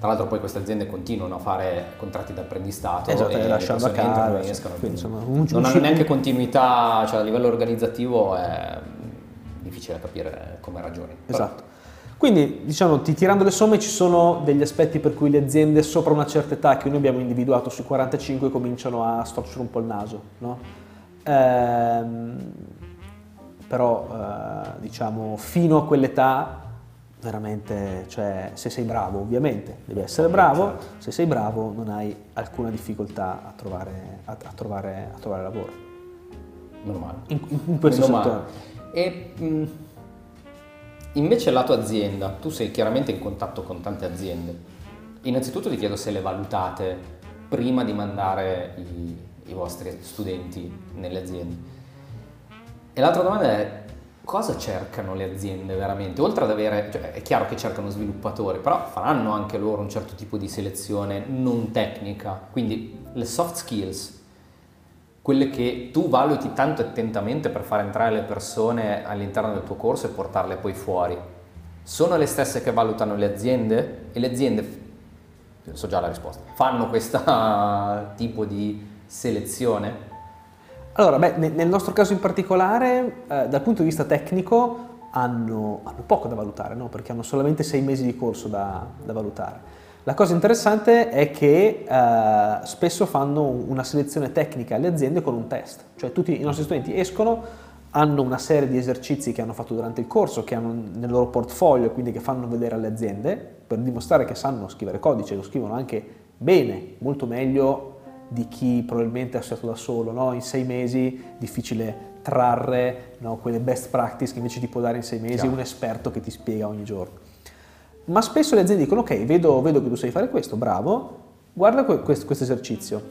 Tra l'altro poi queste aziende continuano a fare contratti d'apprendistato esatto, e lasciano a casa, escono, quindi, insomma, un, non hanno neanche continuità, cioè a livello organizzativo è difficile capire come ragioni. Esatto. Quindi, diciamo, tirando le somme ci sono degli aspetti per cui le aziende sopra una certa età che noi abbiamo individuato sui 45 cominciano a storcere un po' il naso, no? ehm, però, eh, diciamo, fino a quell'età veramente, cioè, se sei bravo ovviamente, devi essere bravo, certo. se sei bravo non hai alcuna difficoltà a trovare, a, a trovare, a trovare lavoro. Meno male. In, in questo Meno settore. E, mh, mm, Invece la tua azienda, tu sei chiaramente in contatto con tante aziende. Innanzitutto ti chiedo se le valutate prima di mandare i, i vostri studenti nelle aziende. E l'altra domanda è cosa cercano le aziende veramente? Oltre ad avere, cioè è chiaro che cercano sviluppatori, però faranno anche loro un certo tipo di selezione non tecnica, quindi le soft skills quelle che tu valuti tanto attentamente per far entrare le persone all'interno del tuo corso e portarle poi fuori, sono le stesse che valutano le aziende? E le aziende, so già la risposta, fanno questo [laughs] tipo di selezione? Allora, beh, nel nostro caso in particolare, eh, dal punto di vista tecnico, hanno, hanno poco da valutare, no? perché hanno solamente sei mesi di corso da, da valutare. La cosa interessante è che eh, spesso fanno una selezione tecnica alle aziende con un test, cioè tutti i nostri studenti escono, hanno una serie di esercizi che hanno fatto durante il corso, che hanno nel loro portfolio, quindi che fanno vedere alle aziende, per dimostrare che sanno scrivere codice, lo scrivono anche bene, molto meglio di chi probabilmente ha studiato da solo, no? in sei mesi difficile trarre no? quelle best practice che invece ti può dare in sei mesi Chiaro. un esperto che ti spiega ogni giorno. Ma spesso le aziende dicono, ok, vedo, vedo che tu sai fare questo, bravo, guarda questo, questo esercizio,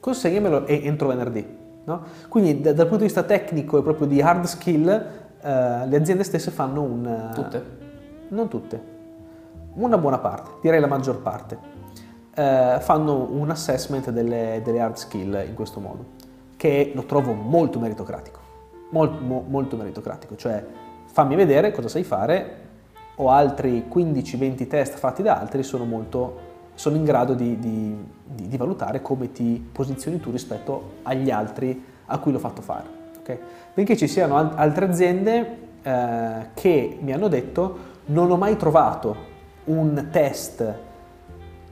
consegnamelo entro venerdì. No? Quindi da, dal punto di vista tecnico e proprio di hard skill eh, le aziende stesse fanno un... Tutte? Non tutte, una buona parte, direi la maggior parte, eh, fanno un assessment delle, delle hard skill in questo modo, che lo trovo molto meritocratico, molto, mo- molto meritocratico, cioè fammi vedere cosa sai fare, o altri 15-20 test fatti da altri sono, molto, sono in grado di, di, di, di, valutare come ti posizioni tu rispetto agli altri a cui l'ho fatto fare. Okay? Benché ci siano al- altre aziende eh, che mi hanno detto non ho mai trovato un test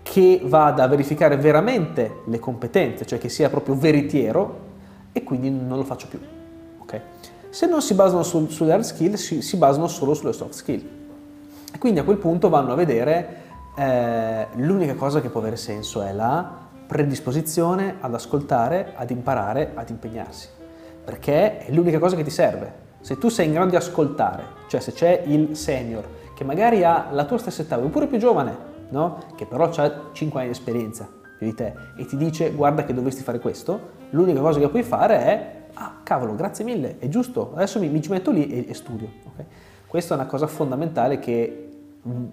che vada a verificare veramente le competenze, cioè che sia proprio veritiero e quindi non lo faccio più. Okay? Se non si basano su, sulle hard skill, si, si, basano solo sulle soft skill. Quindi a quel punto vanno a vedere eh, l'unica cosa che può avere senso è la predisposizione ad ascoltare, ad imparare, ad impegnarsi. Perché è l'unica cosa che ti serve. Se tu sei in grado di ascoltare, cioè se c'è il senior che magari ha la tua stessa età, oppure più giovane, no? che però ha 5 anni di esperienza più di te e ti dice guarda che dovresti fare questo, l'unica cosa che puoi fare è ah cavolo grazie mille, è giusto, adesso mi, mi ci metto lì e, e studio. Okay? Questa è una cosa fondamentale che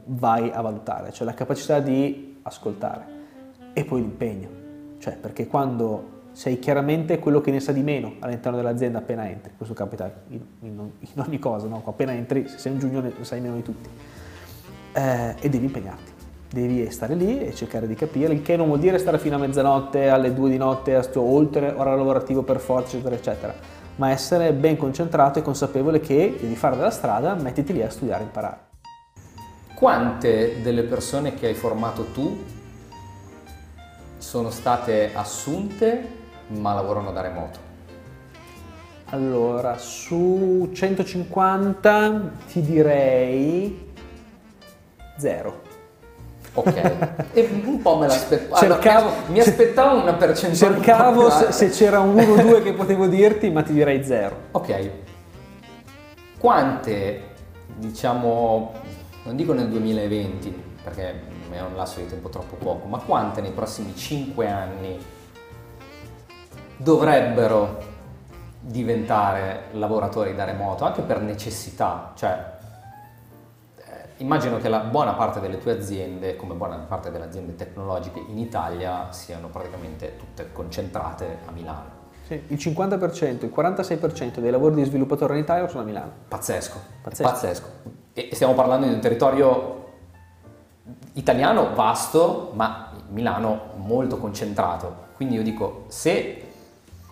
vai a valutare, cioè la capacità di ascoltare e poi l'impegno, cioè perché quando sei chiaramente quello che ne sa di meno all'interno dell'azienda appena entri. Questo capita in, in, in ogni cosa, no? appena entri, se sei un junior ne sai meno di tutti. Eh, e devi impegnarti, devi stare lì e cercare di capire, il che non vuol dire stare fino a mezzanotte, alle due di notte, oltre ora lavorativo per forza, eccetera, eccetera, ma essere ben concentrato e consapevole che devi fare della strada, mettiti lì a studiare e imparare. Quante delle persone che hai formato tu sono state assunte ma lavorano da remoto? Allora, su 150 ti direi zero. Ok, e un po' me l'aspettavo. [laughs] Cercavo, allora, mi aspettavo una percentuale. Cercavo se, se, c'era un 1 o 2 che potevo dirti, ma ti direi zero. Ok. Quante, diciamo, non dico nel 2020, perché è un lasso di tempo troppo poco, ma quante nei prossimi 5 anni dovrebbero diventare lavoratori da remoto anche per necessità, cioè eh, immagino che la buona parte delle tue aziende, come buona parte delle aziende tecnologiche in Italia, siano praticamente tutte concentrate a Milano. Sì, il 50%, il 46% dei lavori di sviluppatore in Italia sono a Milano. Pazzesco, pazzesco. pazzesco. E stiamo parlando di un territorio italiano vasto, ma Milano molto concentrato. Quindi io dico, se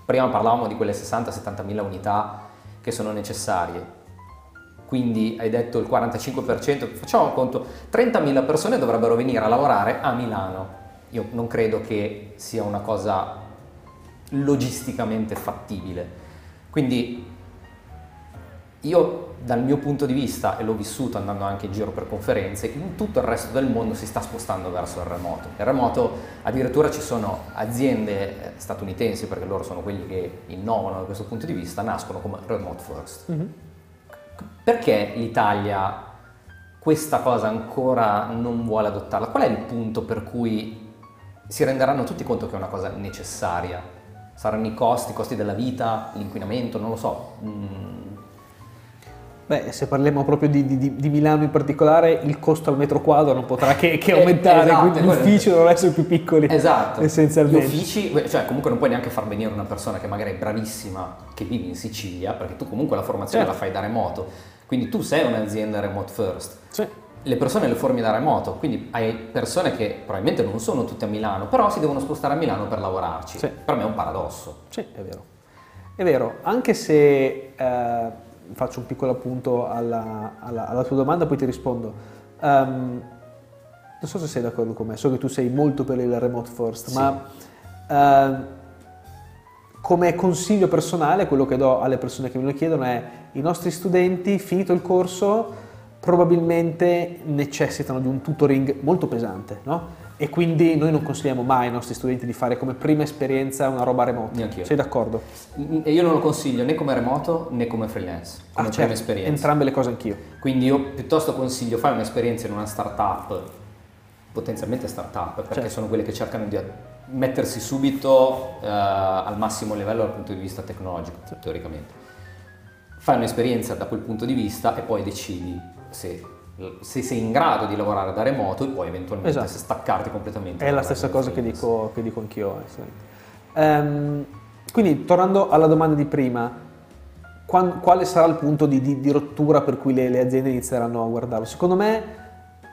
Prima parlavamo di quelle 60-70 mila unità che sono necessarie, quindi hai detto il 45%, facciamo conto, 30.000 persone dovrebbero venire a lavorare a Milano. Io non credo che sia una cosa logisticamente fattibile. Quindi io dal mio punto di vista, e l'ho vissuto andando anche in giro per conferenze, in tutto il resto del mondo si sta spostando verso il remoto. Il remoto addirittura ci sono aziende eh, statunitensi, perché loro sono quelli che innovano da questo punto di vista, nascono come remote first. Mm-hmm. Perché l'Italia questa cosa ancora non vuole adottarla? Qual è il punto per cui si renderanno tutti conto che è una cosa necessaria? Saranno i costi, i costi della vita, l'inquinamento, non lo so. Mm Beh, se parliamo proprio di, di, di, Milano in particolare, il costo al metro quadro non potrà che, che aumentare, esatto, quindi gli uffici dovranno essere più piccoli. Esatto. Essenzialmente. Gli uffici, cioè comunque non puoi neanche far venire una persona che magari è bravissima, che vive in Sicilia, perché tu comunque la formazione certo. la fai da remoto. Quindi tu sei un'azienda remote first. Sì. Le persone le formi da remoto, quindi hai persone che probabilmente non sono tutte a Milano, però si devono spostare a Milano per lavorarci. Sì. Per me è un paradosso. Sì, è vero. È vero, anche se... Eh faccio un piccolo appunto alla, alla, alla tua domanda, poi ti rispondo. Um, non so se sei d'accordo con me, so che tu sei molto per il remote first, sì. ma uh, come consiglio personale, quello che do alle persone che me lo chiedono è i nostri studenti, finito il corso, probabilmente necessitano di un tutoring molto pesante, no? E quindi noi non consigliamo mai ai nostri studenti di fare come prima esperienza una roba remota. Neanch'io. Sei d'accordo? Io non lo consiglio né come remoto né come freelance, come ah, certo. prima esperienza. Entrambe le cose anch'io. Quindi io piuttosto consiglio fare un'esperienza in una startup, potenzialmente startup, perché certo. sono quelle che cercano di mettersi subito uh, al massimo livello dal punto di vista tecnologico, teoricamente fai un'esperienza da quel punto di vista e poi decidi se, se sei in grado di lavorare da remoto e poi eventualmente Esatto. staccarti completamente. È la stessa cosa che dico, che dico anch'io. Ehm, quindi, tornando alla domanda di prima, quan- quale sarà il punto di, di- di rottura per cui le, le aziende inizieranno a guardarlo? Secondo me,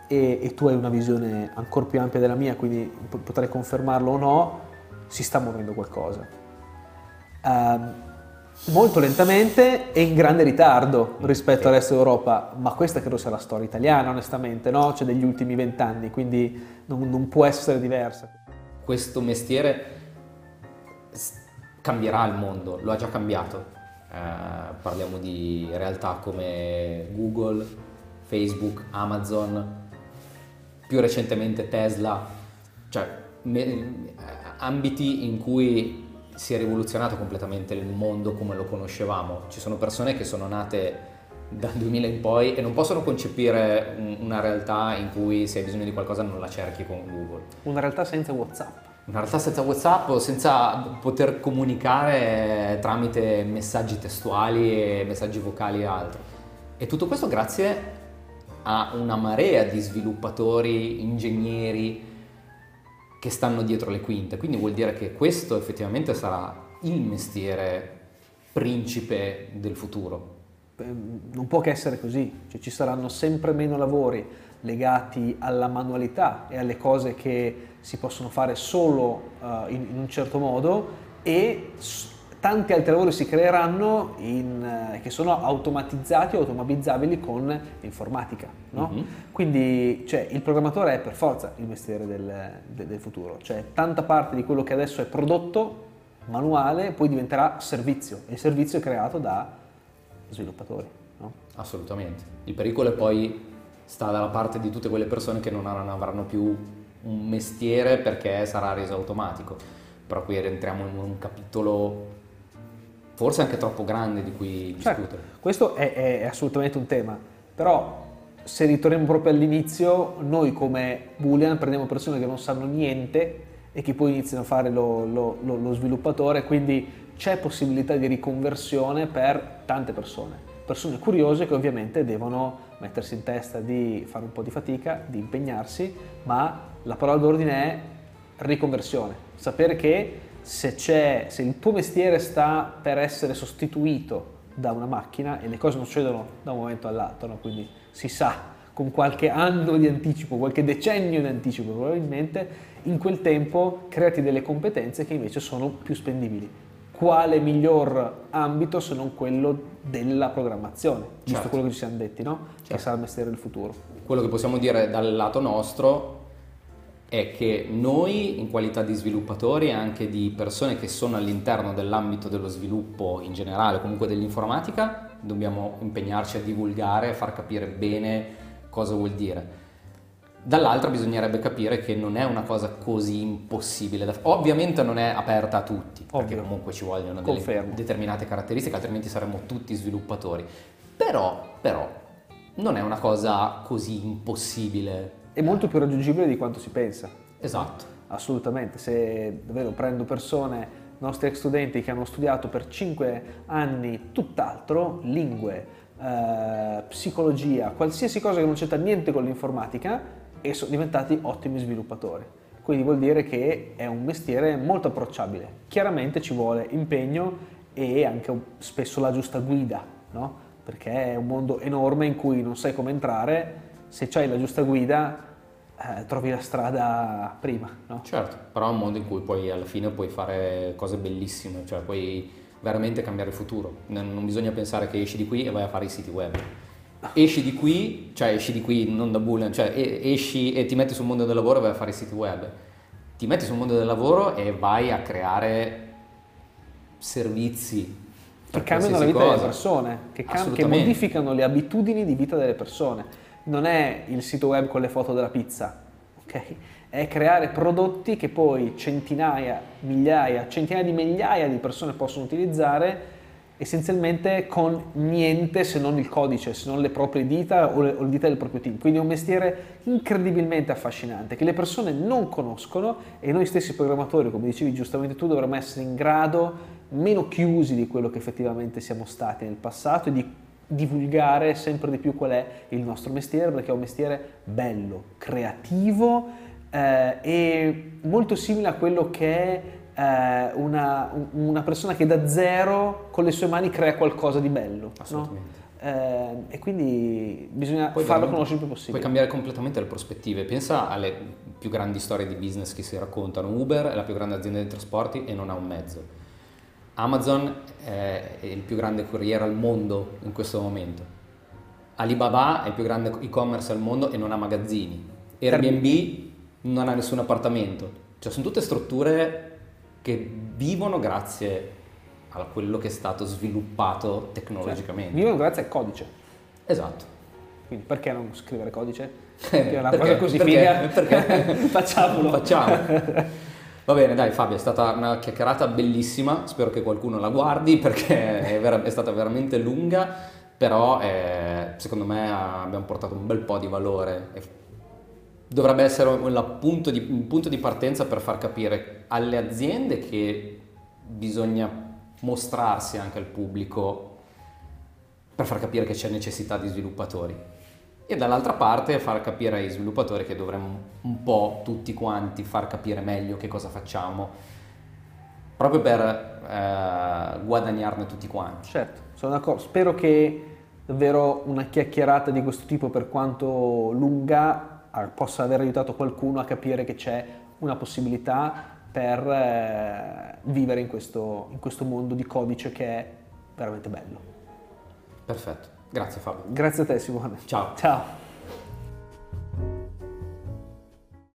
e, e tu hai una visione ancora più ampia della mia, quindi po- potrei confermarlo o no, si sta muovendo qualcosa. Ehm, molto lentamente e in grande ritardo rispetto al resto d'Europa, ma questa credo sia la storia italiana, onestamente, no? Cioè degli ultimi vent'anni, quindi non, non può essere diversa. questo mestiere cambierà il mondo, lo ha già cambiato. Eh, parliamo di realtà come Google, Facebook, Amazon, più recentemente Tesla, cioè me- eh, ambiti in cui si è rivoluzionato completamente il mondo come lo conoscevamo. Ci sono persone che sono nate dal 2000 in poi e non possono concepire un- una realtà in cui se hai bisogno di qualcosa non la cerchi con Google. Una realtà senza WhatsApp. Una realtà senza WhatsApp, senza poter comunicare tramite messaggi testuali e messaggi vocali e altro. E tutto questo grazie a una marea di sviluppatori, ingegneri che stanno dietro le quinte. Quindi vuol dire che questo effettivamente sarà il mestiere principe del futuro. Non può che essere così, cioè, ci saranno sempre meno lavori legati alla manualità e alle cose che si possono fare solo eh, in, in un certo modo e tanti altri lavori si creeranno in, eh, che sono automatizzati o automatizzabili con l'informatica. no? Mhm. Quindi cioè, il programmatore è per forza il mestiere del, de- del futuro, cioè tanta parte di quello che adesso è prodotto manuale poi diventerà servizio e il servizio è creato da sviluppatori. no? Assolutamente. Il pericolo è poi sta dalla parte di tutte quelle persone che non avranno, avranno più un mestiere perché sarà reso automatico. Però qui rientriamo in un capitolo forse anche troppo grande di cui Certo, discutere. questo è, è- assolutamente un tema, però se ritorniamo proprio all'inizio, noi come Boolean prendiamo persone che non sanno niente e che poi iniziano a fare lo, lo- lo- lo sviluppatore, quindi c'è possibilità di riconversione per tante persone, persone curiose che ovviamente devono mettersi in testa di fare un po' di fatica, di impegnarsi, ma la parola d'ordine è riconversione, sapere che se, c'è, se il tuo mestiere sta per essere sostituito da una macchina e le cose non succedono da un momento all'altro, no? quindi si sa con qualche anno di anticipo, qualche decennio di anticipo probabilmente, in quel tempo creati delle competenze che invece sono più spendibili. Quale miglior ambito se non quello della programmazione, giusto Certo. quello che ci siamo detti, no? Che Certo. sarà il mestiere del futuro. Quello che possiamo dire dal lato nostro è che noi in qualità di sviluppatori e anche di persone che sono all'interno dell'ambito dello sviluppo in generale, comunque dell'informatica, dobbiamo impegnarci a divulgare e far capire bene cosa vuol dire. Dall'altra bisognerebbe capire che non è una cosa così impossibile. da- Ovviamente non è aperta a tutti, perché Ovvio. comunque ci vogliono delle Confermo. determinate caratteristiche, altrimenti saremmo tutti sviluppatori. Però, però, non è una cosa così impossibile. È molto più raggiungibile di quanto si pensa. Esatto. Assolutamente, se davvero prendo persone, nostri ex studenti che hanno studiato per 5 anni tutt'altro, lingue, eh, psicologia, qualsiasi cosa che non c'entra niente con l'informatica e sono diventati ottimi sviluppatori. Quindi vuol dire che è un mestiere molto approcciabile. Chiaramente ci vuole impegno e anche spesso la giusta guida, no? Perché è un mondo enorme in cui non sai come entrare, se c'hai la giusta guida eh, trovi la strada prima, no? Certo, però è un mondo in cui poi alla fine puoi fare cose bellissime, cioè puoi veramente cambiare il futuro. Non, bisogna pensare che esci di qui e vai a fare i siti web. Esci di qui, cioè esci di qui non da Boolean, cioè esci e ti metti sul mondo del lavoro e vai a fare i siti web. Ti metti sul mondo del lavoro e vai a creare servizi Che cambiano la vita delle cosa. persone, che, cam- che modificano le abitudini di vita delle persone. Non è il sito web con le foto della pizza, ok? È creare prodotti che poi centinaia, migliaia, centinaia di migliaia di persone possono utilizzare essenzialmente con niente se non il codice, se non le proprie dita o le, o dita del proprio team. Quindi è un mestiere incredibilmente affascinante che le persone non conoscono e noi stessi programmatori, come dicevi giustamente tu, dovremmo essere in grado, meno chiusi di quello che effettivamente siamo stati nel passato e di divulgare sempre di più qual è il nostro mestiere, perché è un mestiere bello, creativo eh, e molto simile a quello che è eh, una, una, persona che da zero con le sue mani crea qualcosa di bello. Assolutamente. No? Eh, e quindi bisogna Poi farlo conoscere il più possibile. Puoi cambiare completamente le prospettive. Pensa alle più grandi storie di business che si raccontano. Uber è la più grande azienda dei trasporti e non ha un mezzo Amazon è il più grande corriere al mondo in questo momento. Alibaba è il più grande e-commerce al mondo e non ha magazzini. Airbnb non ha nessun appartamento. Cioè sono tutte strutture che vivono grazie a quello che è stato sviluppato tecnologicamente. Cioè, vivono grazie al codice. Esatto. Quindi perché non scrivere codice? [laughs] Che è una perché? cosa così perché? figa. Perché? [laughs] Facciamolo. Facciamo. Va bene, dai Fabio, è stata una chiacchierata bellissima, spero che qualcuno la guardi perché è, vera- è stata veramente lunga, però eh, secondo me abbiamo portato un bel po' di valore. Dovrebbe essere un punto, di, un punto di partenza per far capire alle aziende che bisogna mostrarsi anche al pubblico per far capire che c'è necessità di sviluppatori e dall'altra parte far capire ai sviluppatori che dovremmo un po' tutti quanti far capire meglio che cosa facciamo, proprio per eh, guadagnarne tutti quanti. Certo, sono d'accordo. Spero che davvero una chiacchierata di questo tipo, per quanto lunga, possa aver aiutato qualcuno a capire che c'è una possibilità per eh, vivere in questo, in questo mondo di codice che è veramente bello. Perfetto. Grazie Fabio. Grazie a te Simone. Ciao. Ciao.